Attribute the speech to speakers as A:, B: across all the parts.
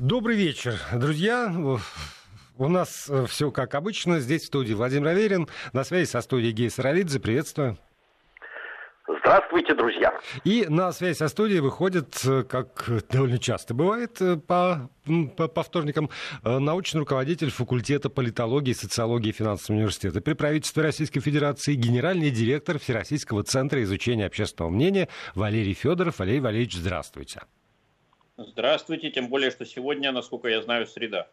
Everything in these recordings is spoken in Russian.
A: Добрый вечер, друзья. У нас э, все как обычно. Здесь в студии Владимир Аверин. На связи со студией Гей Саралидзе. Приветствую.
B: Здравствуйте, друзья.
A: И на связь со студией выходит, э, как довольно часто бывает э, по, по, по вторникам, научный руководитель факультета политологии, социологии и финансового университета при правительстве Российской Федерации, генеральный директор Всероссийского центра изучения общественного мнения Валерий Федоров. Валерий Валерьевич, здравствуйте.
C: Здравствуйте, тем более, что сегодня, насколько я знаю, среда.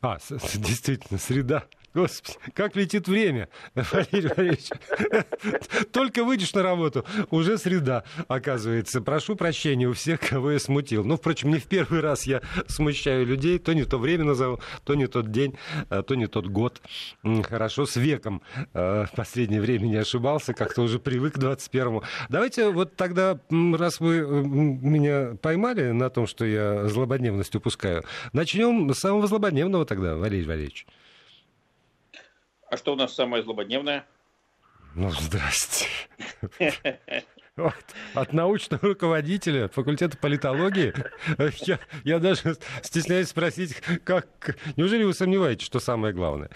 A: А, действительно, среда. Господи, как летит время, Валерий Валерьевич. Только выйдешь на работу, уже среда, оказывается. Прошу прощения у всех, кого я смутил. Ну, впрочем, не в первый раз я смущаю людей. То не то время назову, то не тот день, а то не тот год. Хорошо, с веком а, в последнее время не ошибался, как-то уже привык к 21-му. Давайте вот тогда, раз вы меня поймали на том, что я злободневность упускаю, начнем с самого злободневного тогда, Валерий Валерьевич.
C: А что у нас самое злободневное?
A: Ну, здрасте. Вот. От научного руководителя факультета политологии я, я даже стесняюсь спросить, как... Неужели вы сомневаетесь, что самое главное?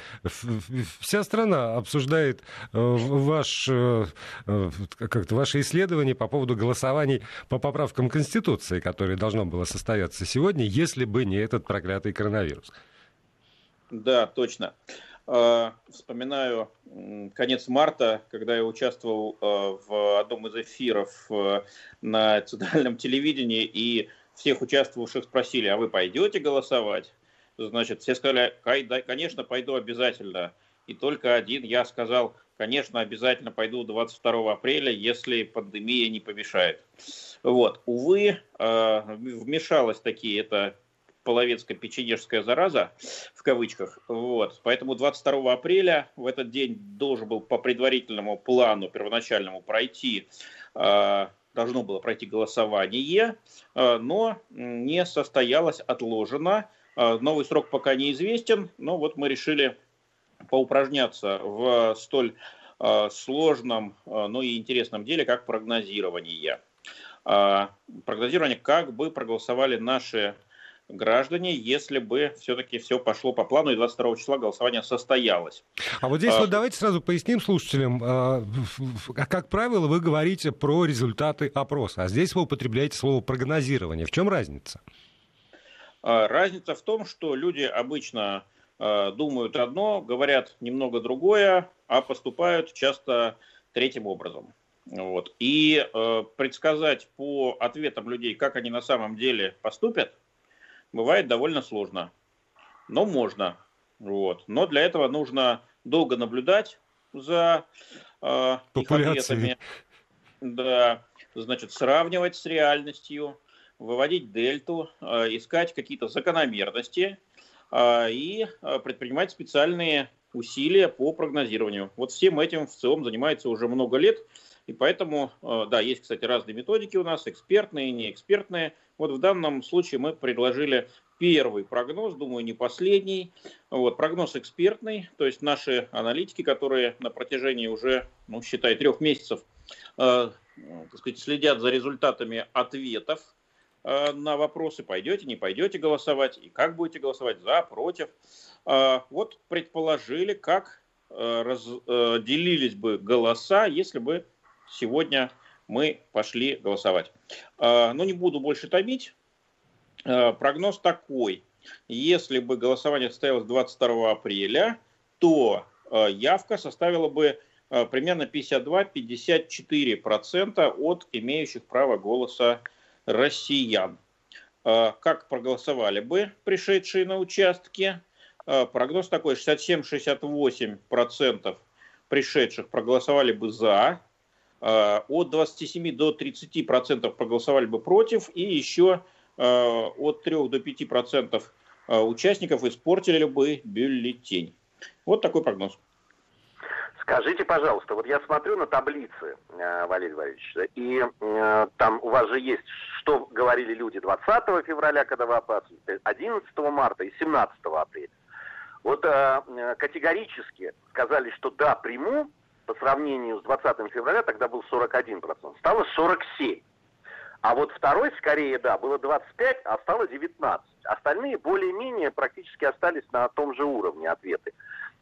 A: Вся страна обсуждает э, ваш, э, э, как-то ваши исследования по поводу голосований по поправкам Конституции, которое должно было состояться сегодня, если бы не этот проклятый коронавирус.
C: Да, точно. Э, вспоминаю конец марта, когда я участвовал э, в одном из эфиров э, на национальном телевидении, и всех участвовавших спросили, а вы пойдете голосовать? Значит, все сказали, конечно, пойду обязательно. И только один я сказал, конечно, обязательно пойду 22 апреля, если пандемия не помешает. Вот. Увы, вмешалась такие, это половецко-печенежская зараза, в кавычках. Вот. Поэтому 22 апреля в этот день должен был по предварительному плану, первоначальному пройти а, должно было пройти голосование, а, но не состоялось, отложено. А, новый срок пока неизвестен, но вот мы решили поупражняться в столь сложном, но и интересном деле, как прогнозирование. Прогнозирование, как бы проголосовали наши граждане, если бы все-таки все пошло по плану и 22 числа голосование состоялось.
A: А вот здесь а... вот давайте сразу поясним слушателям. А, как правило, вы говорите про результаты опроса, а здесь вы употребляете слово прогнозирование. В чем разница?
C: А, разница в том, что люди обычно а, думают одно, говорят немного другое, а поступают часто третьим образом. Вот. И э, предсказать по ответам людей, как они на самом деле поступят, бывает довольно сложно. Но можно. Вот. Но для этого нужно долго наблюдать за э, их ответами. Да, значит, сравнивать с реальностью, выводить дельту, э, искать какие-то закономерности э, и предпринимать специальные усилия по прогнозированию. Вот всем этим в целом занимается уже много лет. И поэтому, э, да, есть, кстати, разные методики у нас, экспертные, неэкспертные. Вот в данном случае мы предложили первый прогноз, думаю, не последний. Вот, прогноз экспертный, то есть наши аналитики, которые на протяжении уже, ну, считай, трех месяцев э, так сказать, следят за результатами ответов э, на вопросы, пойдете, не пойдете голосовать, и как будете голосовать, за, против. Э, вот предположили, как э, разделились бы голоса, если бы сегодня мы пошли голосовать. А, но не буду больше томить. А, прогноз такой. Если бы голосование состоялось 22 апреля, то а, явка составила бы примерно 52-54% от имеющих право голоса россиян. Как проголосовали бы пришедшие на участки? Прогноз такой, 67-68% пришедших проголосовали бы за, от 27 до 30 процентов проголосовали бы против, и еще э, от 3 до 5 процентов э, участников испортили бы бюллетень. Вот такой прогноз.
B: Скажите, пожалуйста, вот я смотрю на таблицы, Валерий Валерьевич, и э, там у вас же есть, что говорили люди 20 февраля, когда вы опасны, 11 марта и 17 апреля. Вот э, категорически сказали, что да, приму, по сравнению с 20 февраля, тогда был 41%, стало 47%.
D: А вот второй, скорее, да, было 25, а стало 19. Остальные более-менее практически остались на том же уровне ответы.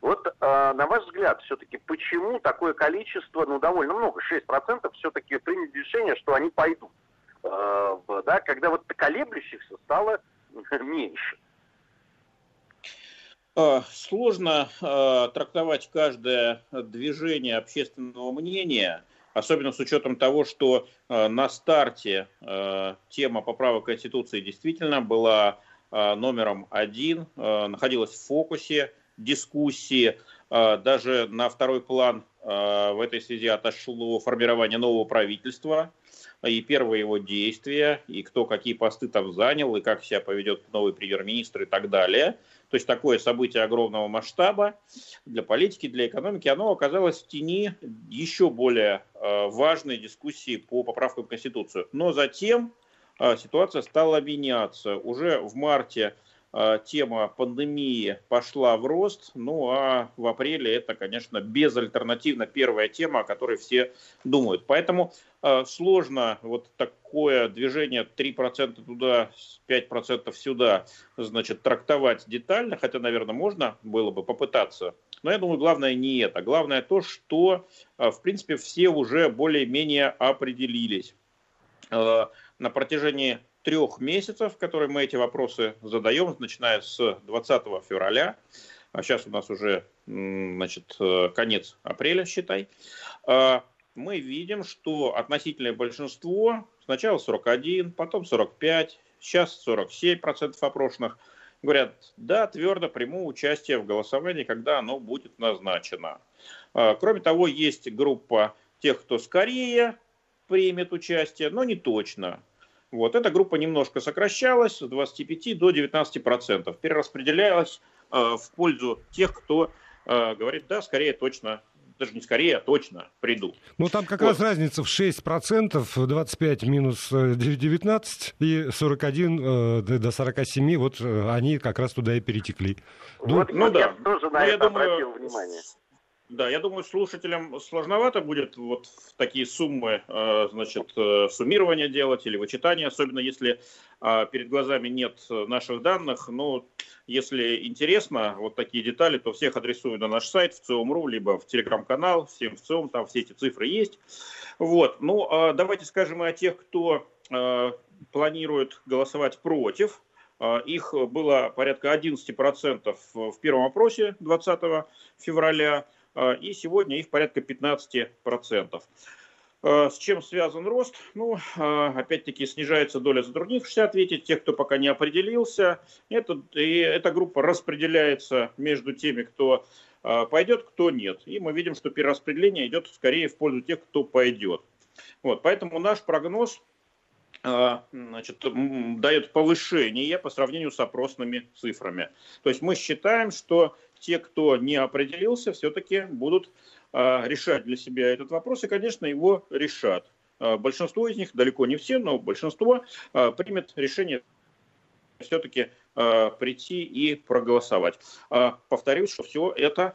D: Вот, э, на ваш взгляд, все-таки почему такое количество, ну, довольно много, 6% все-таки приняли решение, что они пойдут? Э, да, когда вот колеблющихся стало меньше.
C: Э, сложно э, трактовать каждое движение общественного мнения, особенно с учетом того, что э, на старте тема поправок Конституции действительно была номером один, находилась в фокусе дискуссии. Даже на второй план в этой связи отошло формирование нового правительства и первые его действия, и кто какие посты там занял, и как себя поведет новый премьер-министр и так далее. То есть такое событие огромного масштаба для политики, для экономики, оно оказалось в тени еще более э, важной дискуссии по поправкам в Конституцию. Но затем ситуация стала меняться. Уже в марте а, тема пандемии пошла в рост, ну а в апреле это, конечно, безальтернативно первая тема, о которой все думают. Поэтому э, сложно вот такое движение 3% туда, 5% сюда, значит, трактовать детально, хотя, наверное, можно было бы попытаться. Но я думаю, главное не это. Главное то, что, э, в принципе, все уже более-менее определились. Э, на протяжении трех месяцев, которые мы эти вопросы задаем, начиная с 20 февраля, а сейчас у нас уже значит, э, конец апреля, считай, мы видим, что относительное большинство, сначала 41, потом 45, сейчас 47% опрошенных, говорят, да, твердо приму участие в голосовании, когда оно будет назначено. А, кроме того, есть группа тех, кто скорее примет участие, но не точно. Вот, эта группа немножко сокращалась с 25 до 19 процентов, перераспределялась э, в пользу тех, кто э, говорит, да, скорее точно даже не скорее, а точно приду.
A: Ну, там как вот. раз разница в 6%, 25 минус 19 э, и 41 э, до 47, вот э, они как раз туда и перетекли.
D: Вот, ну, ну да. Я тоже на Но ну, это я думаю, обратил внимание.
C: Да, я думаю, слушателям сложновато будет вот такие суммы, э, значит, э, суммирования делать или вычитания, особенно если э, перед глазами нет наших данных. Но если интересно вот такие детали, то всех адресую на наш сайт в ЦИОМ.ру, либо в телеграм-канал, всем в ЦИОМ, там все эти цифры есть. Вот, ну, а давайте скажем и о тех, кто планирует голосовать против. Их было порядка 11% в первом опросе 20 февраля. А, и сегодня их порядка 15%. А, с чем связан рост? Ну, а, опять-таки, снижается доля затруднившихся ответить, тех, кто пока не определился. Это, и эта группа распределяется между теми, кто пойдет, кто нет. И мы видим, что перераспределение идет скорее в пользу тех, кто пойдет. Вот, поэтому наш прогноз значит, дает повышение по сравнению с опросными цифрами. То есть мы считаем, что те, кто не определился, все-таки будут решать для себя этот вопрос и, конечно, его решат. А, большинство из них, далеко не все, но большинство а, примет решение все-таки прийти и проголосовать. Повторюсь, что все это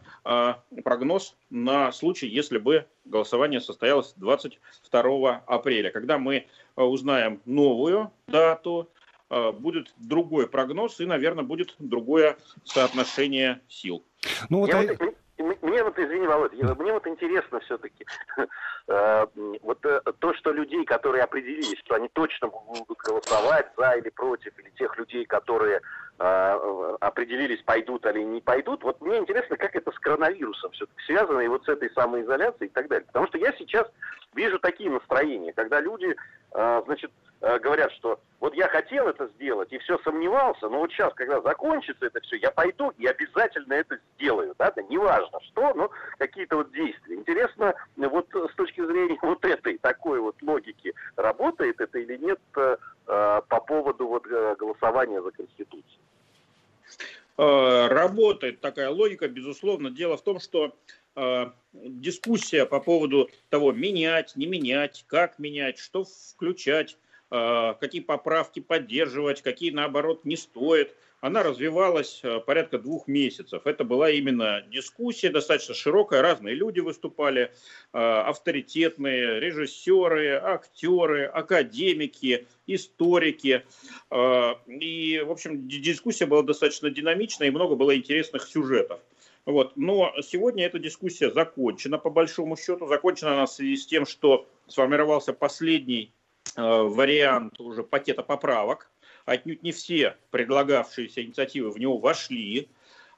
C: прогноз на случай, если бы голосование состоялось 22 апреля, когда мы узнаем новую дату, будет другой прогноз и, наверное, будет другое соотношение сил.
D: Ну, вот я, а... мне вот, извини, Володь, мне вот интересно все-таки, э, вот э, то, что людей, которые определились, что они точно будут голосовать за или против, или тех людей, которые определились, пойдут или не пойдут, вот мне интересно, как это с коронавирусом все-таки связано, и вот с этой самоизоляцией и так далее. Потому что я сейчас вижу такие настроения, когда люди, значит, Э, говорят, что вот я хотел это сделать и все сомневался, но вот сейчас, когда закончится это все, я пойду и обязательно это сделаю, да, да неважно что, но какие-то вот действия. Интересно, вот с точки зрения вот этой такой вот логики, работает это или нет э, э по поводу вот э, голосования за Конституцию?
C: Работает такая логика, безусловно. Дело в том, что дискуссия по поводу того, менять, не менять, как менять, что включать, Э, какие поправки поддерживать, какие, наоборот, не стоит. она развивалась порядка двух месяцев. Это была именно дискуссия достаточно широкая, разные люди выступали, авторитетные, режиссеры, актеры, академики, историки. И, в общем, дискуссия была достаточно динамичная и много было интересных сюжетов. Вот. Но сегодня эта дискуссия закончена, по большому счету. Закончена она в связи с тем, что сформировался последний э, вариант уже пакета поправок. Отнюдь не все предлагавшиеся инициативы в него вошли.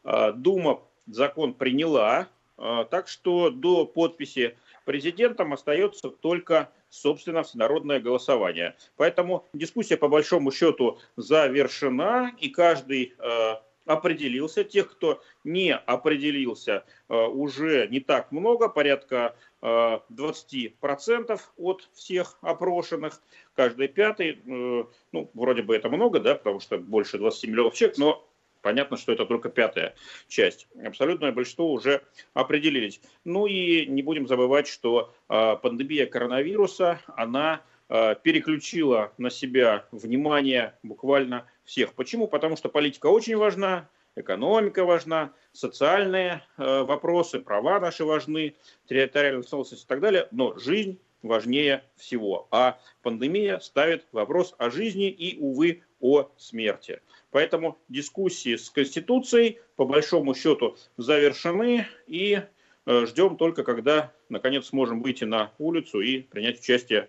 C: Э, Дума закон приняла, э, так что до подписи президентом остается только, собственно, всенародное голосование. Поэтому дискуссия, по большому счету, завершена, и каждый э, определился. Тех, кто не определился, э, уже не так много, порядка 20% э, от всех опрошенных. Каждый пятый, э, ну, вроде бы это много, да, потому что больше 20 миллионов человек, но понятно, что это только пятая часть. Абсолютное большинство уже определились. Ну и не будем забывать, что пандемия коронавируса, она переключила на себя внимание буквально всех. Почему? Потому что политика очень важна, экономика важна, социальные э, вопросы, права наши важны, территориальная целостность и так далее, но жизнь важнее всего. А пандемия ставит вопрос о жизни и, увы, о смерти. Поэтому дискуссии с Конституцией, по большому счету, завершены и э, ждем только, когда, наконец, сможем выйти на улицу и принять участие Э,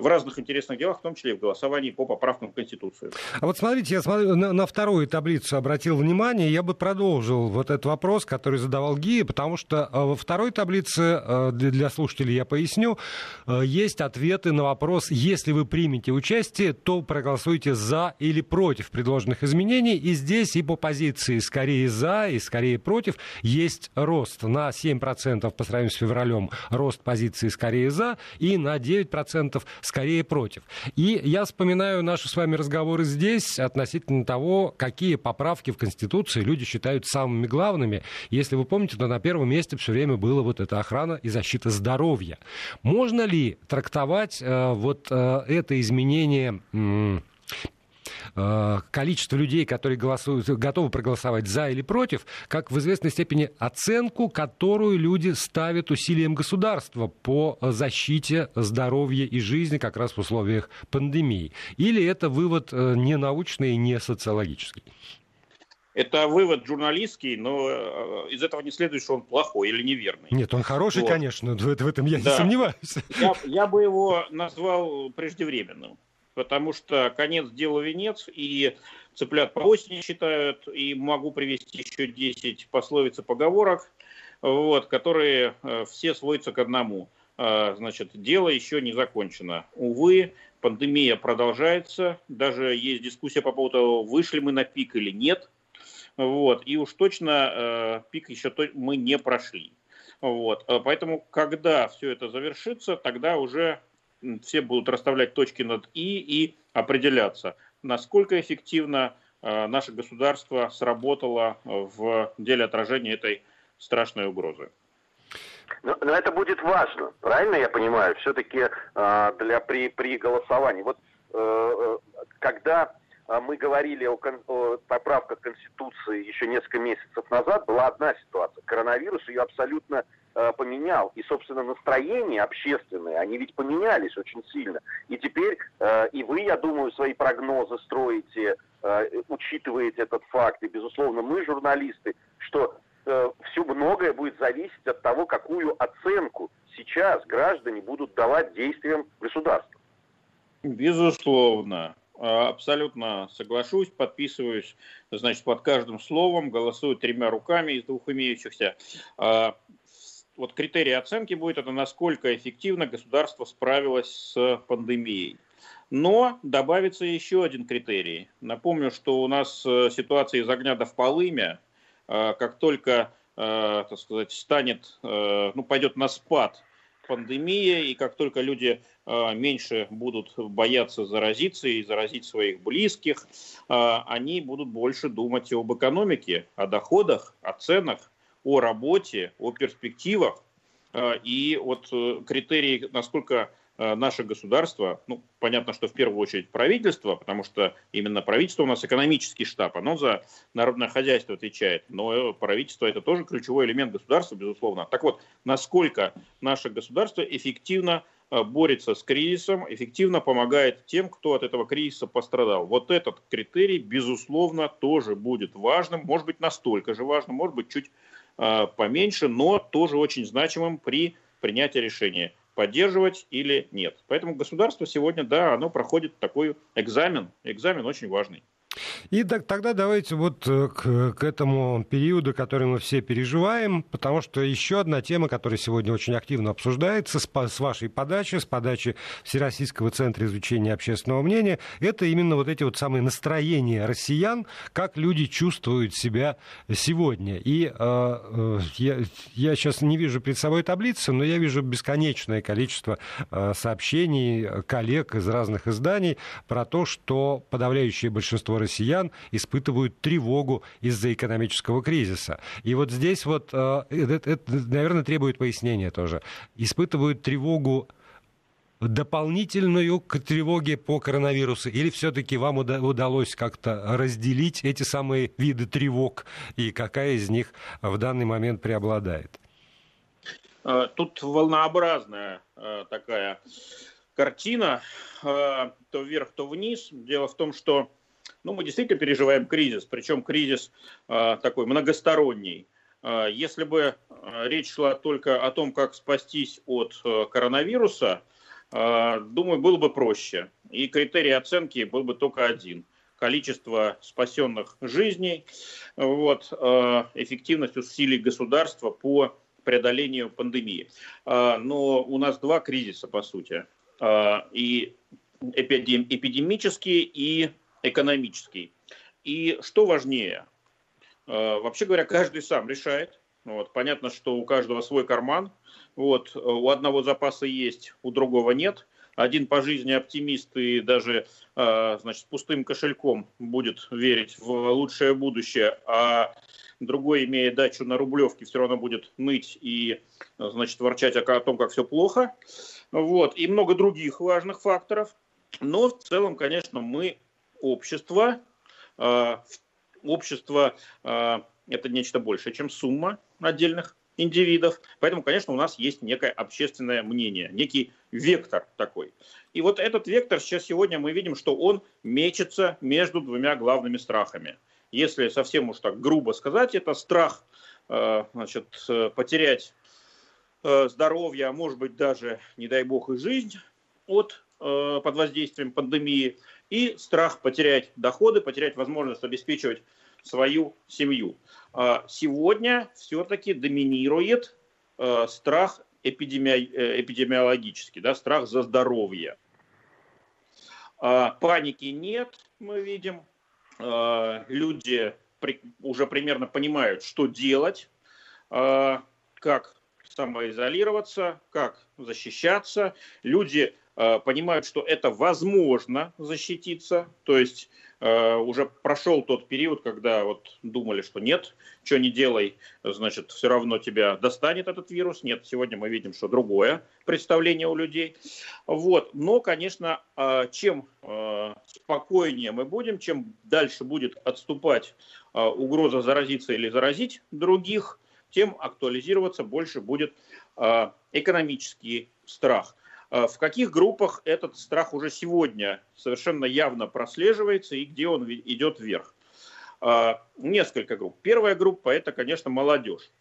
C: в разных интересных делах, в том числе и в голосовании по поправкам в Конституцию.
A: А вот смотрите, я смотрю, на, на вторую таблицу обратил внимание, я бы продолжил вот этот вопрос, который задавал Гия, потому что э, во второй таблице, э, для слушателей я поясню, есть ответы на вопрос, если вы примете участие, то проголосуйте за или против предложенных изменений, и здесь и по позиции скорее за и скорее против есть рост на 7% по сравнению с февралем, рост позиции скорее за, и на 9% скорее против. И я вспоминаю наши с вами разговоры здесь относительно того, какие поправки в Конституции люди считают самыми главными. Если вы помните, то на первом месте все время было вот эта охрана и защита здоровья. Можно ли трактовать э, вот э, это изменение Э, количество людей, которые голосуют, готовы проголосовать за или против, как в известной степени оценку, которую люди ставят усилиям государства по защите здоровья и жизни как раз в условиях пандемии. Или это вывод э, не научный и не социологический?
C: Это вывод журналистский, но э, из этого не следует, что он плохой или неверный.
A: Нет, он хороший, вот. конечно, в этом я да. не сомневаюсь.
C: Я, я бы его назвал преждевременным потому что конец делу венец, и цыплят по осени считают, и могу привести еще 10 пословиц и поговорок, вот, которые э, все сводятся к одному. Э, значит, дело еще не закончено. Увы, пандемия продолжается, даже есть дискуссия по поводу того, вышли мы на пик или нет. Вот, и уж точно э, пик еще мы не прошли. Вот, поэтому, когда все это завершится, тогда уже все будут расставлять точки над «и» и определяться, насколько эффективно э, наше государство сработало в деле отражения этой страшной угрозы.
B: Но, но это будет важно, правильно я понимаю, все-таки э, для при, при голосовании. Вот э, э когда мы говорили о, о поправках Конституции еще несколько месяцев назад, была одна ситуация. Коронавирус ее абсолютно Э, поменял. И, собственно, настроения общественные, они ведь поменялись очень сильно. И теперь э, и вы, я думаю, свои прогнозы строите, э, учитываете этот факт. И, безусловно, мы, журналисты, что все многое будет зависеть от того, какую оценку сейчас граждане будут давать действиям государства.
C: Безусловно. Абсолютно соглашусь, подписываюсь, значит, под каждым словом, голосую тремя руками из двух имеющихся вот критерий оценки будет это, насколько эффективно государство справилось с пандемией. Но добавится еще один критерий. Напомню, что у нас э, ситуация из огня до вполымя, э, как только, э, так сказать, станет, ну, пойдет на спад пандемия, и как только люди меньше будут бояться заразиться и заразить своих близких, они будут больше думать об экономике, о доходах, о ценах, о работе, о перспективах. А, и вот э, критерии, насколько наше государство, ну, понятно, что в первую очередь правительство, потому что именно правительство у нас экономический штаб, оно за народное хозяйство отвечает, но правительство это тоже ключевой элемент государства, безусловно. Так вот, насколько наше государство эффективно э, борется с кризисом, эффективно помогает тем, кто от этого кризиса пострадал. Вот этот критерий, безусловно, тоже будет важным, может быть, настолько же важным, может быть, чуть э, поменьше, но тоже очень значимым при принятии решения поддерживать или нет. Поэтому государство сегодня, да, оно проходит такой экзамен, экзамен очень важный.
A: И так, тогда давайте вот э, к, к этому периоду, который мы все переживаем, потому что еще одна тема, которая сегодня очень активно обсуждается с, с вашей подачи, с подачи Всероссийского центра изучения общественного мнения, это именно вот эти вот самые настроения россиян, как люди чувствуют себя сегодня. И э, э, я, я сейчас не вижу перед собой таблицы, но я вижу бесконечное количество э, сообщений коллег из разных изданий про то, что подавляющее большинство россиян испытывают тревогу из-за экономического кризиса. И вот здесь вот, э, это, это, наверное, требует пояснения тоже. Испытывают тревогу дополнительную к тревоге по коронавирусу? Или все-таки вам удалось как-то разделить эти самые виды тревог и какая из них в данный момент преобладает?
C: Э, тут волнообразная э, такая картина, то вверх, то вниз. Дело в том, что ну, мы действительно переживаем кризис, причем кризис э, такой многосторонний. Э, если бы а, речь шла только о том, как спастись от э, коронавируса, э, думаю, было бы проще. И критерий оценки был бы только один количество спасенных жизней, вот, эффективность усилий государства по преодолению пандемии. Но у нас два кризиса, по сути. И эпидемический, и экономический. И что важнее? Э, вообще говоря, каждый сам решает. Вот. Понятно, что у каждого свой карман. Вот. У одного запаса есть, у другого нет. Один по жизни оптимист и даже э, значит, с пустым кошельком будет верить в лучшее будущее, а другой, имея дачу на Рублевке, все равно будет ныть и значит, ворчать о том, как все плохо. Вот. И много других важных факторов. Но в целом, конечно, мы общество. А, общество а, – это нечто большее, чем сумма отдельных индивидов. Поэтому, конечно, у нас есть некое общественное мнение, некий вектор такой. И вот этот вектор сейчас сегодня мы видим, что он мечется между двумя главными страхами. Если совсем уж так грубо сказать, это страх а, значит, потерять здоровье, а может быть даже, не дай бог, и жизнь от, под воздействием пандемии – и страх потерять доходы, потерять возможность обеспечивать свою семью. А сегодня все-таки доминирует э, страх эпидеми... Э, эпидемиологический, да, страх за здоровье. А паники нет, мы видим. А люди уже примерно понимают, что делать, как самоизолироваться, как защищаться. Люди понимают, что это возможно защититься, то есть э, уже прошел тот период, когда вот думали, что нет, что не делай, значит, все равно тебя достанет этот вирус. Нет, сегодня мы видим, что другое представление у людей. Вот. Но, конечно, э, чем спокойнее мы будем, чем дальше будет отступать угроза заразиться или заразить других, тем актуализироваться больше будет экономический страх – в каких группах этот страх уже сегодня совершенно явно прослеживается и где он идет вверх? А, несколько групп. Первая группа – это, конечно, молодежь.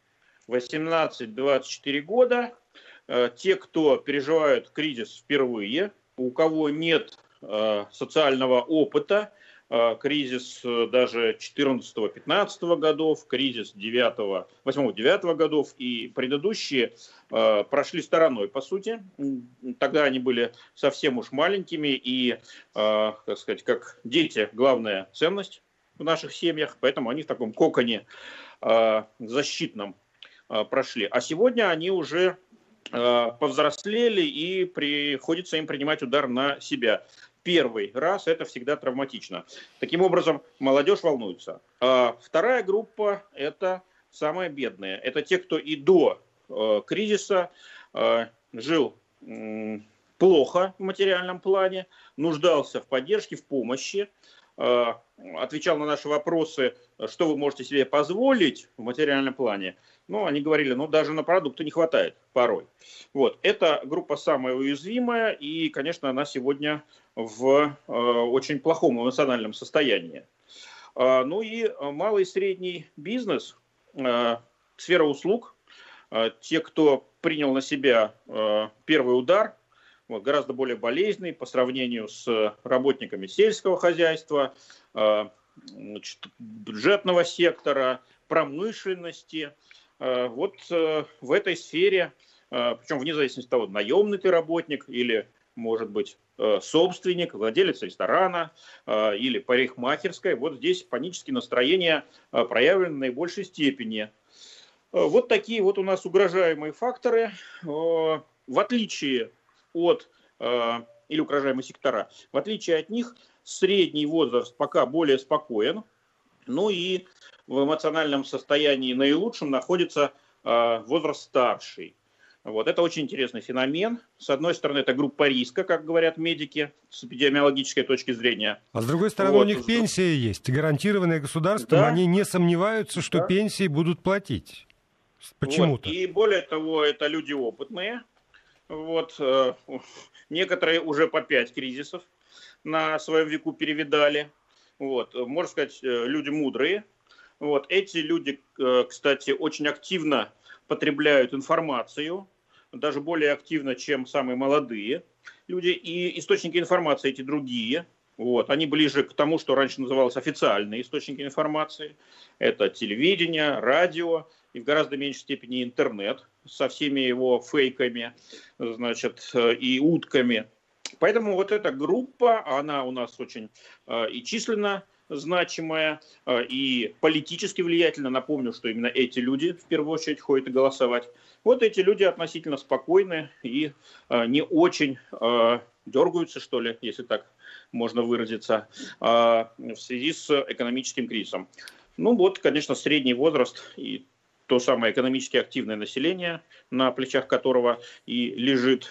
C: 18-24 года. А, те, кто переживают кризис впервые, у кого нет социального опыта, кризис э, даже 14-15 годов, кризис 8-9 годов и предыдущие а, прошли стороной, по сути. Тогда они были совсем уж маленькими и, как а, сказать, как дети, главная ценность в наших семьях, поэтому они в таком коконе защитном прошли. А сегодня они уже повзрослели и приходится им принимать удар на себя первый раз это всегда травматично. Таким образом, молодежь волнуется. А вторая группа – это самые бедные. Это те, кто и до э, кризиса э, жил плохо в материальном плане, нуждался в поддержке, в помощи, э, отвечал на наши вопросы, что вы можете себе позволить в материальном плане. Ну, они говорили, ну, даже на продукты не хватает порой. Вот, эта группа самая уязвимая, и, конечно, она сегодня в э, очень плохом эмоциональном состоянии. Э, ну и малый и средний бизнес, э, сфера услуг, э, те, кто принял на себя э, первый удар, вот, гораздо более болезненный по сравнению с работниками сельского хозяйства, э, бюджетного сектора, промышленности. Э, вот э, в этой сфере, э, причем вне зависимости от того, наемный ты работник или, может быть, собственник, владелец ресторана или парикмахерской, вот здесь панические настроения проявлены в наибольшей степени. Вот такие вот у нас угрожаемые факторы. В отличие от, или угрожаемые сектора, в отличие от них, средний возраст пока более спокоен. Ну и в эмоциональном состоянии наилучшем находится э, возраст старший. Вот. Это очень интересный феномен. С одной стороны, это группа риска, как говорят медики, с эпидемиологической точки зрения.
A: А с другой стороны, вот. у них пенсия есть, гарантированная государством. Да. Они не сомневаются, что да. пенсии будут платить. Почему-то.
C: Вот. И более того, это люди опытные. Вот. Э, некоторые уже по пять кризисов на своем веку перевидали. Вот. Можно сказать, э, люди мудрые, вот. Эти люди, э, кстати, очень активно потребляют информацию, даже более активно, чем самые молодые люди. И источники информации эти другие. Вот. Они ближе к тому, что раньше называлось официальные источники информации. Это телевидение, радио и в гораздо меньшей степени интернет со всеми его фейками значит, э, и утками. Поэтому вот эта группа, она у нас очень э, и численно значимая э, и политически влиятельна. Напомню, что именно эти люди в первую очередь ходят голосовать. Вот эти люди относительно спокойны и э, не очень э, дергаются, что ли, если так можно выразиться, в связи с экономическим кризисом. Ну вот, конечно, средний возраст и то самое экономически активное население, на плечах которого и лежит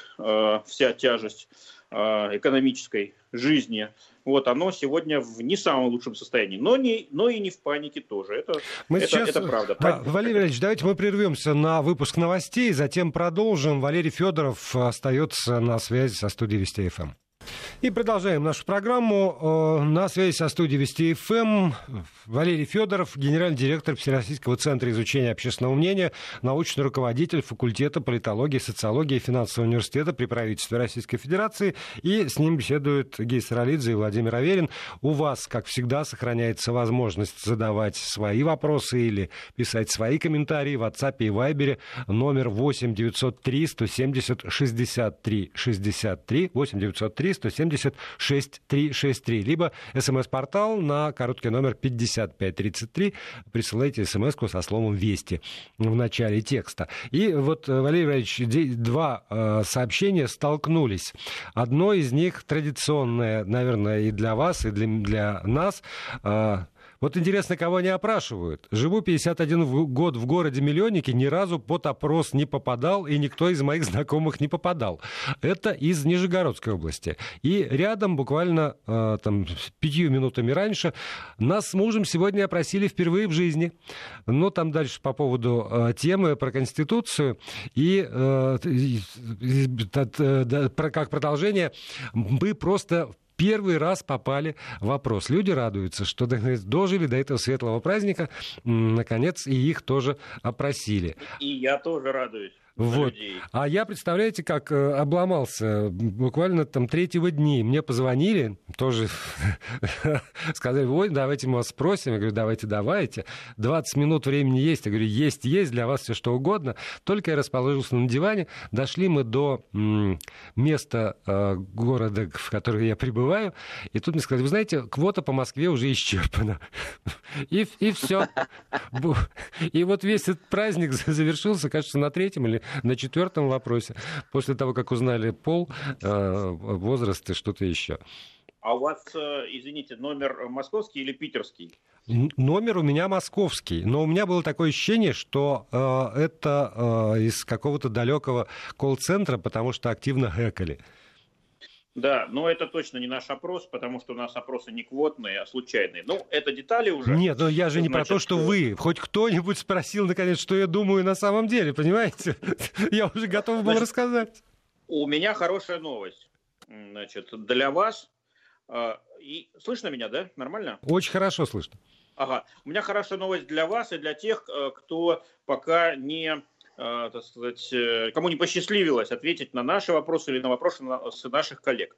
C: вся тяжесть экономической жизни вот оно сегодня в не самом лучшем состоянии, но, не, но и не в панике тоже. Это,
A: мы это, сейчас... это правда. Да, Валерий Валерьевич, давайте мы прервемся на выпуск новостей, затем продолжим. Валерий Федоров остается на связи со студией Вести ФМ. И продолжаем нашу программу. Э, на связи со студией Вести ФМ Валерий Федоров, генеральный директор Всероссийского центра изучения общественного мнения, научный руководитель факультета политологии, социологии и финансового университета при правительстве Российской Федерации. И с ним беседуют Гей Саралидзе и Владимир Аверин. У вас, как всегда, сохраняется возможность задавать свои вопросы или писать свои комментарии в WhatsApp и Viber номер 8 903 170 63 63 8 903 170 6363, либо смс-портал на короткий номер 5533. Присылайте смс со словом «Вести» в начале текста. И вот, э, Валерий Валерьевич, два э, сообщения столкнулись. Одно из них традиционное, наверное, и для вас, и для, для нас. Э, вот интересно, кого они опрашивают. Живу 51 год в городе-миллионнике, ни разу под опрос не попадал, и никто из моих знакомых не попадал. Это из Нижегородской области. И рядом, буквально э, там, пятью минутами раньше, нас с мужем сегодня опросили впервые в жизни. Ну, там дальше по поводу э, темы про Конституцию. И э, э, про, как продолжение, мы просто первый раз попали в вопрос. Люди радуются, что дожили до этого светлого праздника, наконец, и их тоже опросили.
C: И я тоже радуюсь.
A: Вот. А я, представляете, как э, обломался буквально там третьего дни. Мне позвонили, тоже сказали, ой, давайте мы вас спросим. Я говорю, давайте, давайте. 20 минут времени есть. Я говорю, есть, есть, для вас все что угодно. Только я расположился на диване, дошли мы до места э, города, в который я прибываю, и тут мне сказали, вы знаете, квота по Москве уже исчерпана. и, и все. И вот весь этот праздник завершился, кажется, на третьем или на четвертом вопросе, после того, как узнали пол, э, возраст и что-то еще.
C: А у вас, э, извините, номер московский или питерский?
A: Номер у меня московский, но у меня было такое ощущение, что э, это э, из какого-то далекого колл-центра, потому что активно хэкали.
C: Да, но это точно не наш опрос, потому что у нас опросы не квотные, а случайные. Ну, это детали уже.
A: Нет, но я же Значит, не про то, что вы. Хоть кто-нибудь спросил, наконец, что я думаю на самом деле, понимаете? Я уже готов был рассказать.
C: У меня хорошая новость. Значит, для вас. А, и слышно меня, да? Нормально?
A: Очень хорошо слышно.
C: Ага. У меня хорошая новость для вас и для тех, э, кто пока не Э, так сказать, э, кому не посчастливилось ответить на наши вопросы или на вопросы наших коллег.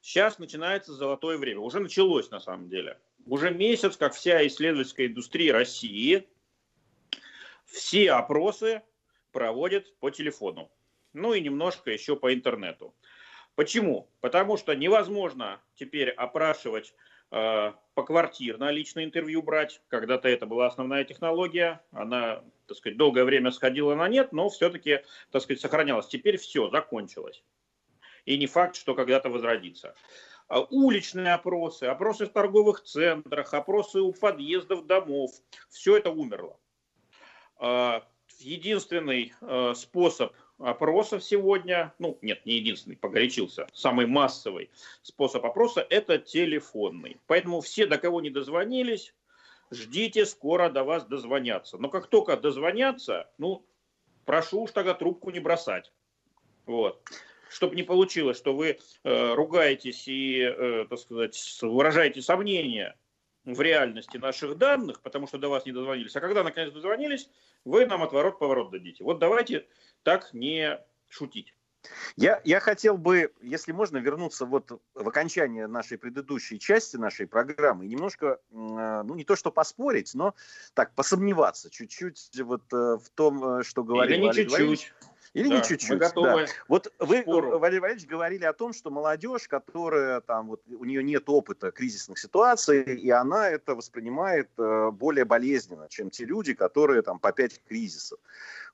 C: Сейчас начинается золотое время. Уже началось на самом деле. Уже месяц, как вся исследовательская индустрия России, все опросы проводят по телефону. Ну и немножко еще по интернету. Почему? Потому что невозможно теперь опрашивать поквартирно личное интервью брать. Когда-то это была основная технология. Она так сказать, долгое время сходила на нет, но все-таки, так сказать, сохранялась. Теперь все, закончилось. И не факт, что когда-то возродится. А уличные опросы, опросы в торговых центрах, опросы у подъездов домов, все это умерло. А, единственный а, способ опросов сегодня, ну нет, не единственный, погорячился, самый массовый способ опроса – это телефонный. Поэтому все, до кого не дозвонились, ждите, скоро до вас дозвонятся. Но как только дозвонятся, ну, прошу уж тогда трубку не бросать. Вот. Чтобы не получилось, что вы э, ругаетесь и, э, так сказать, выражаете сомнения в реальности наших данных, потому что до вас не дозвонились. А когда наконец дозвонились, вы нам отворот-поворот дадите. Вот давайте так не шутить.
D: Я, я хотел бы, если можно, вернуться вот в окончание нашей предыдущей части нашей программы и немножко, а, ну не то что поспорить, но так посомневаться чуть-чуть вот э, в том, э, что говорил
C: Или не чуть-чуть.
D: Или да, не чуть-чуть. Да. Вот вы, спору. Валерий Валерьевич, говорили о том, что молодежь, которая там, вот, у нее нет опыта кризисных ситуаций, и она это воспринимает э, более болезненно, чем те люди, которые там по пять кризисов.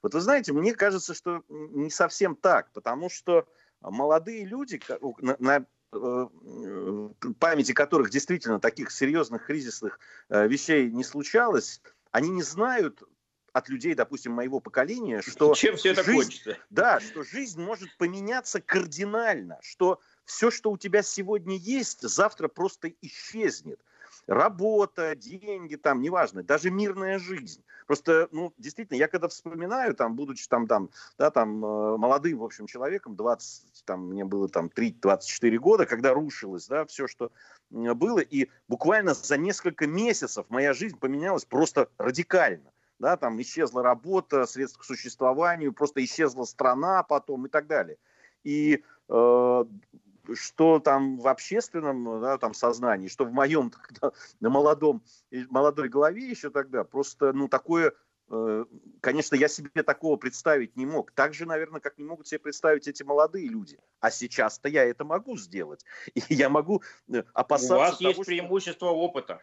D: Вот вы знаете, мне кажется, что не совсем так, потому что молодые люди, на, на э, памяти которых действительно таких серьезных кризисных э, вещей не случалось, они не знают от людей, допустим, моего поколения, что
C: чем все это жизнь, кончится?
D: Да, что жизнь может поменяться кардинально, что все, что у тебя сегодня есть, завтра просто исчезнет работа, деньги, там, неважно, даже мирная жизнь. Просто, ну, действительно, я когда вспоминаю, там, будучи там, там, да, там, э, молодым, в общем, человеком, 20, там, мне было там 3-24 года, когда рушилось, да, все, что было, и буквально за несколько месяцев моя жизнь поменялась просто радикально да, там исчезла работа, средства к существованию, просто исчезла страна потом и так далее. И э, что там в общественном да, там сознании, что в моем тогда, на молодом, молодой голове еще тогда, просто, ну, такое, э, конечно, я себе такого представить не мог. Так же, наверное, как не могут себе представить эти молодые люди. А сейчас-то я это могу сделать. И я могу э, опасаться У
C: вас того, есть что... преимущество опыта.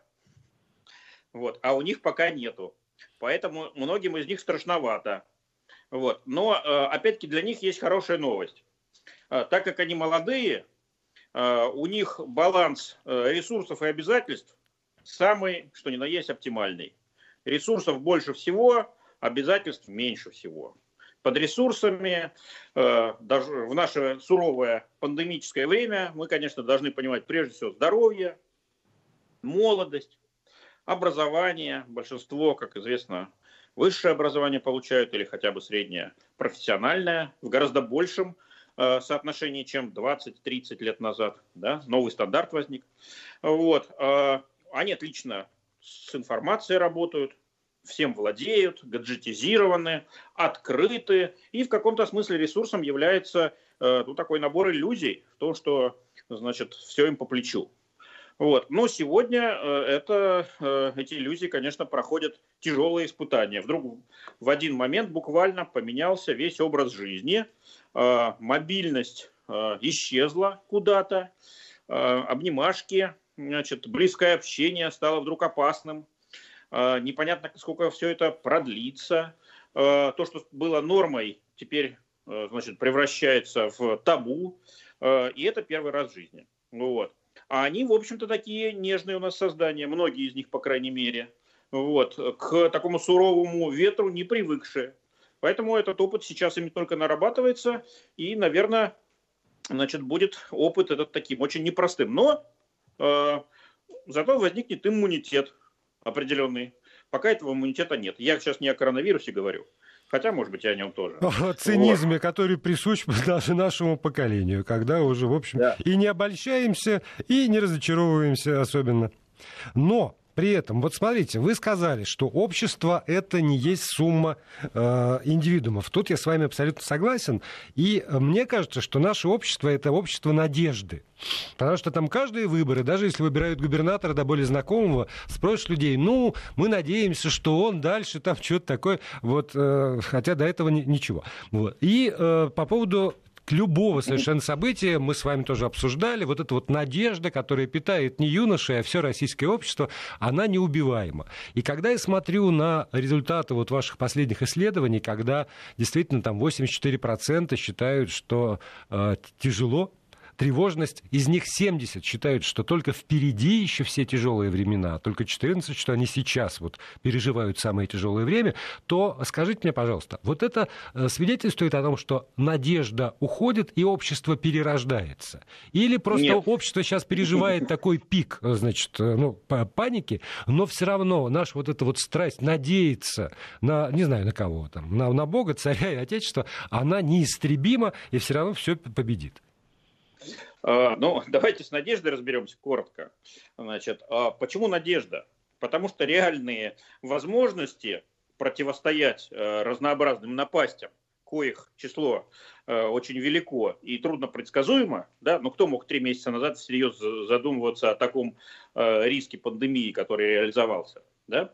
C: Вот, а у них пока нету. Поэтому многим из них страшновато. Вот. Но, э, опять-таки, для них есть хорошая новость. Так как они молодые, а, у них баланс э, ресурсов и обязательств самый, что ни на есть, оптимальный. Ресурсов больше всего, обязательств меньше всего. Под ресурсами, э, даже в наше суровое пандемическое время, мы, конечно, должны понимать прежде всего здоровье, молодость, образование. Большинство, как известно, высшее образование получают или хотя бы среднее профессиональное в гораздо большем Э, соотношении, чем 20-30 лет назад. Да? Новый стандарт возник. Вот. Э, они отлично с информацией работают, всем владеют, гаджетизированы, открыты и в каком-то смысле ресурсом является э, ну, такой набор иллюзий в том, что значит, все им по плечу. Вот. Но сегодня это, эти иллюзии, конечно, проходят тяжелые испытания. Вдруг в один момент буквально поменялся весь образ жизни, Э, мобильность э, исчезла куда-то, э, обнимашки, значит, близкое общение стало вдруг опасным, непонятно, сколько все это продлится. То, что было нормой, теперь значит, превращается в табу, и это первый раз в жизни. Вот. А они, в общем-то, такие нежные у нас создания, многие из них, по крайней мере, вот, к такому суровому ветру не привыкшие. Поэтому этот опыт сейчас ими только нарабатывается, и, наверное, значит, будет опыт этот таким очень непростым. Но э, зато возникнет иммунитет определенный. Пока этого иммунитета нет. Я сейчас не о коронавирусе говорю. Хотя, может быть, и о нем тоже.
A: О цинизме, вот. который присущ даже нашему поколению, когда уже, в общем, да. и не обольщаемся, и не разочаровываемся особенно. Но при этом, вот смотрите, вы сказали, что общество это не есть сумма э, индивидуумов. Тут я с вами абсолютно согласен. И э, мне кажется, что наше общество это общество надежды. Потому что там каждые выборы, даже если выбирают губернатора до более знакомого, спросишь людей, ну, мы надеемся, что он дальше там что-то такое, вот, э, хотя до этого ни, ничего. Вот. И э, по поводу любого совершенно события мы с вами тоже обсуждали. Вот эта вот надежда, которая питает не юноши, а все российское общество, она неубиваема. И когда я смотрю на результаты вот ваших последних исследований, когда действительно там 84% считают, что э, тяжело тревожность. Из них 70 считают, что только впереди еще все тяжелые времена, а только 14, что они сейчас вот переживают самое тяжелое время, то скажите мне, пожалуйста, вот это э, свидетельствует о том, что надежда уходит и общество перерождается? Или просто Нет. общество сейчас переживает такой пик, э, значит, э, ну, паники, но все равно наша вот эта вот страсть надеяться на, не знаю, на кого там, на, на Бога, царя и Отечества, она неистребима, и все равно все победит.
C: А, ну, давайте с надеждой разберемся коротко. Значит, а почему надежда? Потому что реальные возможности противостоять э, разнообразным напастям, коих число э, очень велико и трудно предсказуемо, да, но кто мог три месяца назад всерьез задумываться о таком э, риске пандемии, который реализовался, да?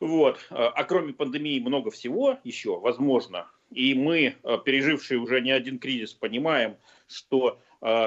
C: Вот. А кроме пандемии много всего еще возможно. И мы, пережившие уже не один кризис, понимаем, что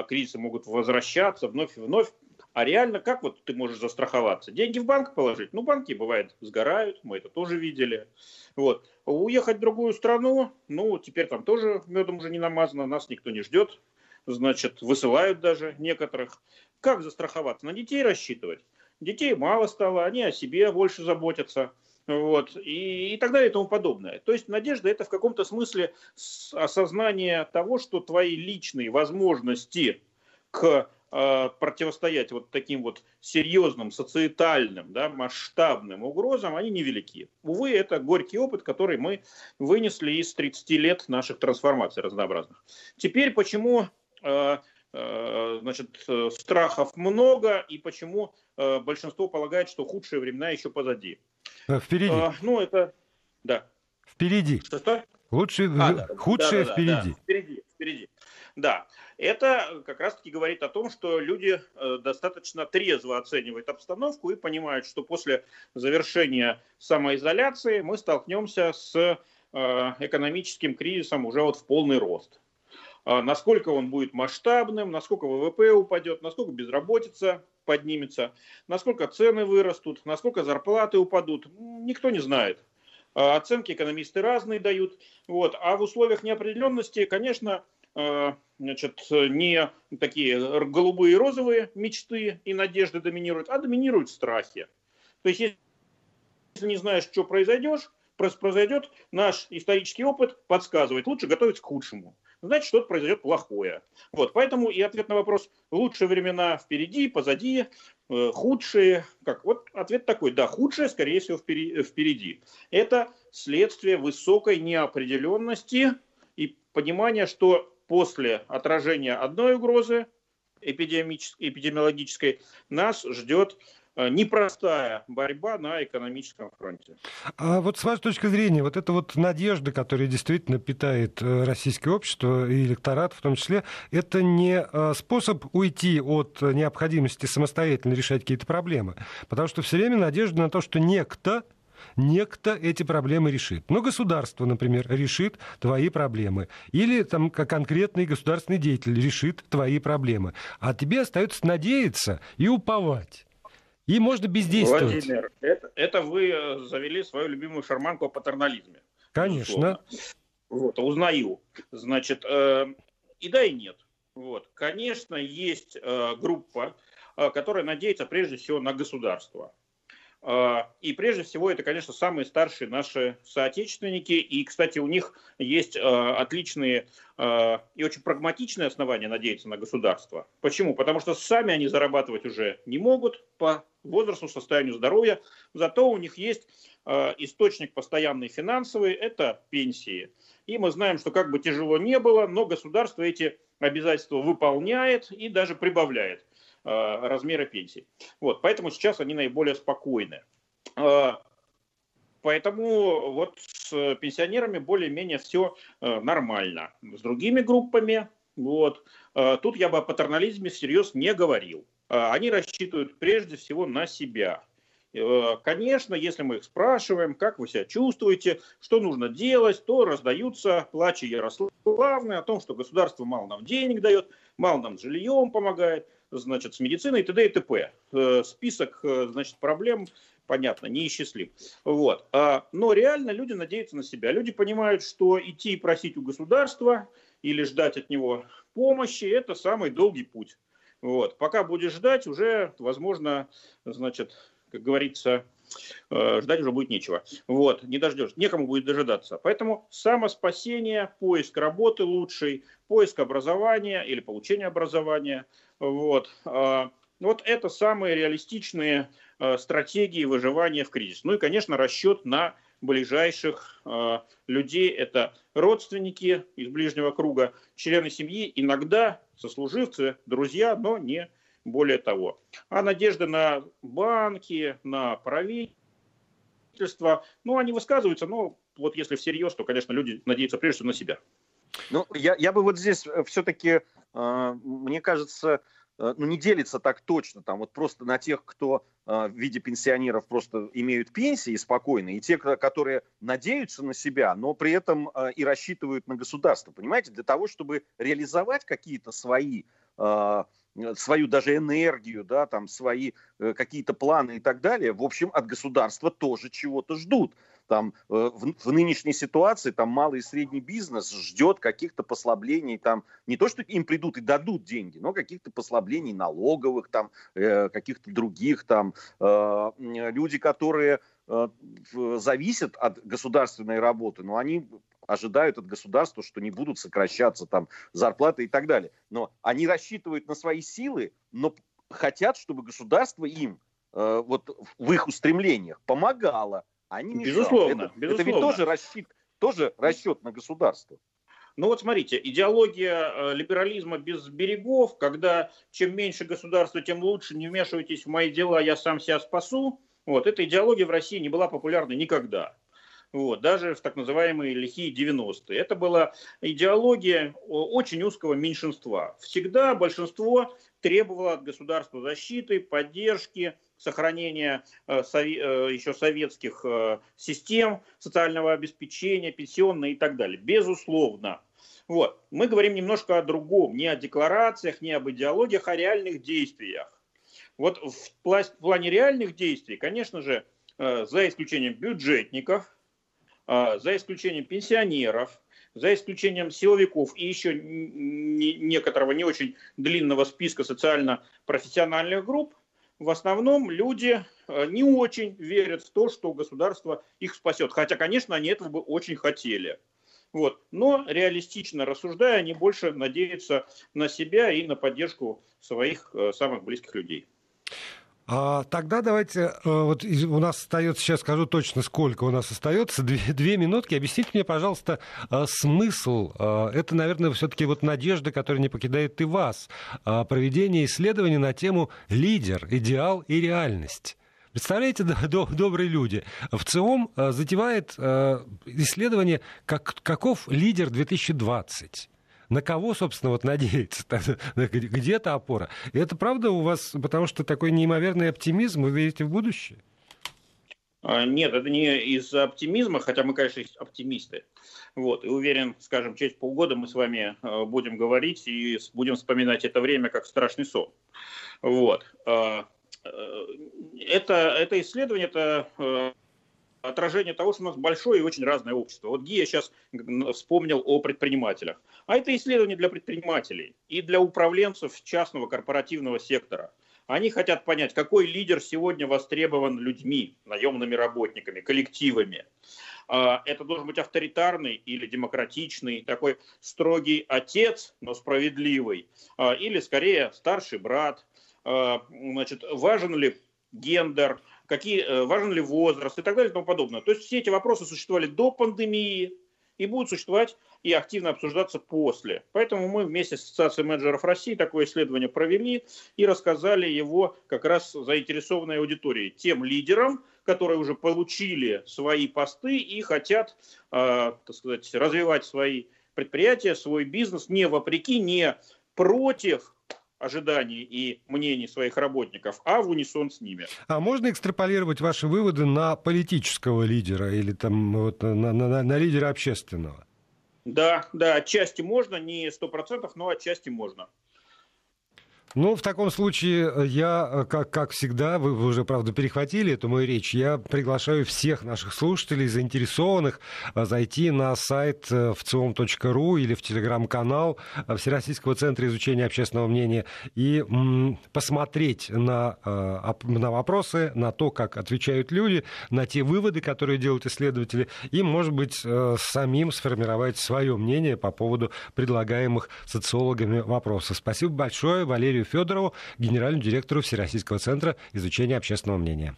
C: кризисы могут возвращаться вновь и вновь. А реально, как вот ты можешь застраховаться? Деньги в банк положить? Ну, банки, бывает, сгорают, мы это тоже видели. Вот. Уехать в другую страну, ну, теперь там тоже медом уже не намазано, нас никто не ждет. Значит, высылают даже некоторых. Как застраховаться? На детей рассчитывать? Детей мало стало, они о себе больше заботятся вот, и, и так далее и тому подобное. То есть надежда это в каком-то смысле осознание того, что твои личные возможности к э, противостоять вот таким вот серьезным, социетальным, да, масштабным угрозам, они невелики. Увы, это горький опыт, который мы вынесли из 30 лет наших трансформаций разнообразных. Теперь почему э, значит, страхов много и почему большинство полагает, что худшие времена еще позади.
A: Э, впереди.
C: Ну, это... Да.
A: Впереди.
C: Что-что?
A: Лучше, а, да, худшее
C: да, да,
A: впереди.
C: Да, впереди, впереди. Да, это как раз-таки говорит о том, что люди э, достаточно трезво оценивают обстановку и понимают, что после завершения самоизоляции мы столкнемся с э, экономическим кризисом уже вот в полный рост. А насколько он будет масштабным, насколько ВВП упадет, насколько безработица поднимется, насколько цены вырастут, насколько зарплаты упадут, никто не знает. А оценки экономисты разные дают. Вот. А в условиях неопределенности, конечно, э, значит, не такие голубые и розовые мечты и надежды доминируют, а доминируют страхи. То есть, если не знаешь, что произойдешь, произойдет, наш исторический опыт подсказывает, лучше готовиться к худшему значит, что-то произойдет плохое. Вот, поэтому и ответ на вопрос, лучшие времена впереди, позади, э, худшие, как, вот ответ такой, да, худшее, скорее всего, впереди. Это следствие высокой неопределенности и понимания, что после отражения одной угрозы эпидемиологической нас ждет непростая борьба на экономическом фронте.
A: А вот с вашей точки зрения, вот эта вот надежда, которая действительно питает э, российское общество и электорат в том числе, это не э, способ уйти от необходимости самостоятельно решать какие-то проблемы, потому что все время надежда на то, что некто некто эти проблемы решит. Ну, государство, например, решит твои проблемы. Или там конкретный государственный деятель решит твои проблемы. А тебе остается надеяться и уповать. И можно бездействовать.
C: Владимир, это, это вы э, завели свою любимую шарманку о патернализме.
A: Конечно.
C: Вот, узнаю. Значит, э, и да, и нет. Вот. Конечно, есть э, группа, э, которая надеется прежде всего на государство. А, и прежде всего это, конечно, самые старшие наши соотечественники. И, кстати, у них есть а, отличные а, и очень прагматичные основания надеяться на государство. Почему? Потому что сами они зарабатывать уже не могут по возрасту, состоянию здоровья. Зато у них есть источник постоянный финансовый – это пенсии. И мы знаем, что как бы тяжело не было, но государство эти обязательства выполняет и даже прибавляет. Э, размера пенсий. Вот, поэтому сейчас они наиболее спокойны. Э, поэтому вот с пенсионерами более-менее все э, нормально. С другими группами, вот, тут я бы о патернализме всерьез не говорил. Они рассчитывают прежде всего на себя. Конечно, если мы их спрашиваем, как вы себя чувствуете, что нужно делать, то раздаются плачи Ярославны о том, что государство мало нам денег дает, мало нам жильем помогает, значит, с медициной и т.д. и т.п. Э, список, э, значит, проблем, понятно, неисчислим. Вот. А, но реально люди надеются на себя. Люди понимают, что идти и просить у государства или ждать от него помощи – это самый долгий путь. Вот. Пока будешь ждать, уже, возможно, значит, как говорится, ждать уже будет нечего. Вот, не дождешь, некому будет дожидаться. Поэтому самоспасение, поиск работы лучшей, поиск образования или получение образования – вот. А, вот это самые реалистичные а, стратегии выживания в кризис. Ну и, конечно, расчет на ближайших людей. Это родственники из ближнего круга, члены семьи, иногда сослуживцы, друзья, но не более того. А надежды на банки, на правительство, ну, они высказываются, но вот если всерьез, то, конечно, люди надеются прежде всего на себя.
D: Ну, я, я бы вот здесь э, все-таки, э, мне кажется, э, ну, не делится так точно, там вот просто на тех, кто э, в виде пенсионеров просто имеют пенсии спокойно, и те, которые надеются на себя, но при этом э, и рассчитывают на государство, понимаете, для того, чтобы реализовать какие-то свои э, свою даже энергию, да, там свои э, какие-то планы и так далее, в общем, от государства тоже чего-то ждут. Там э, в, в нынешней ситуации там малый и средний бизнес ждет каких-то послаблений, там не то, что им придут и дадут деньги, но каких-то послаблений налоговых, там э, каких-то других, там э, люди, которые э, зависят от государственной работы, но они ожидают от государства, что не будут сокращаться там зарплаты и так далее. Но они рассчитывают на свои силы, но хотят, чтобы государство им э, вот в их устремлениях помогало, а не мешало.
C: Безусловно,
D: это,
C: безусловно.
D: это ведь тоже расчет, тоже расчет на государство.
C: Ну вот смотрите, идеология э, либерализма без берегов, когда чем меньше государства, тем лучше, не вмешивайтесь в мои дела, я сам себя спасу. Вот, эта идеология в России не была популярна никогда вот, даже в так называемые лихие 90-е. Это была идеология очень узкого меньшинства. Всегда большинство требовало от государства защиты, поддержки, сохранения э, э, еще советских э, систем социального обеспечения, пенсионной и так далее. Безусловно. Вот. Мы говорим немножко о другом, не о декларациях, не об идеологиях, а о реальных действиях. Вот в плане реальных действий, конечно же, за исключением бюджетников, за исключением пенсионеров, за исключением силовиков и еще некоторого не очень длинного списка социально-профессиональных групп, в основном люди а, не очень верят в то, что государство их спасет. Хотя, конечно, они этого бы очень хотели. Вот. Но реалистично рассуждая, они больше надеются на себя и на поддержку своих а, самых близких людей.
A: А, тогда давайте, э, вот у нас остается, сейчас скажу точно, сколько у нас остается, две, две минутки. Объясните мне, пожалуйста, э, смысл. Э, это, наверное, все-таки вот надежда, которая не покидает и вас. Проведение исследований на тему «Лидер, идеал и реальность». Представляете, добрые люди, в ЦИОМ затевает исследование как, «Каков лидер 2020?» На кого, собственно, вот надеяться? Где-то опора. И это правда у вас, потому что такой неимоверный оптимизм, вы верите в будущее?
C: А, нет, это не из оптимизма, хотя мы, конечно, оптимисты. Вот, и уверен, скажем, через полгода мы с вами а, будем говорить и будем вспоминать это время как страшный сон. Вот. А, э, это, это исследование, это отражение того, что у нас большое и очень разное общество. Вот Гия сейчас вспомнил о предпринимателях. А это исследование для предпринимателей и для управленцев частного корпоративного сектора. Они хотят понять, какой лидер сегодня востребован людьми, наемными работниками, коллективами. А, это должен быть авторитарный или демократичный, такой строгий отец, но справедливый, а, или скорее старший брат. А, значит, важен ли гендер, какие, э, важен ли возраст и так далее и тому подобное. То есть все эти вопросы существовали до пандемии, и будут существовать и активно обсуждаться после. Поэтому мы вместе с Ассоциацией менеджеров России такое исследование провели и рассказали его как раз заинтересованной аудитории, тем лидерам, которые уже получили свои посты и хотят, э, так сказать, развивать свои предприятия, свой бизнес не вопреки, не против ожиданий и мнений своих работников, а в унисон с ними.
A: А можно экстраполировать ваши выводы на политического лидера или там, вот, на, на, на лидера общественного?
C: Да, да, отчасти можно, не сто процентов, но отчасти можно.
A: Ну, в таком случае э, я, э, как, как всегда, вы, уже, правда, перехватили эту мою речь, я приглашаю всех наших слушателей, заинтересованных, э, зайти на сайт вциом.ру или в телеграм-канал Всероссийского центра изучения общественного мнения и м, посмотреть на, на вопросы, на то, как отвечают люди, на те выводы, которые делают исследователи, и, может быть, самим сформировать свое мнение по поводу предлагаемых социологами вопросов. Спасибо большое, Валерию Федорову, генеральному директору Всероссийского центра изучения общественного мнения.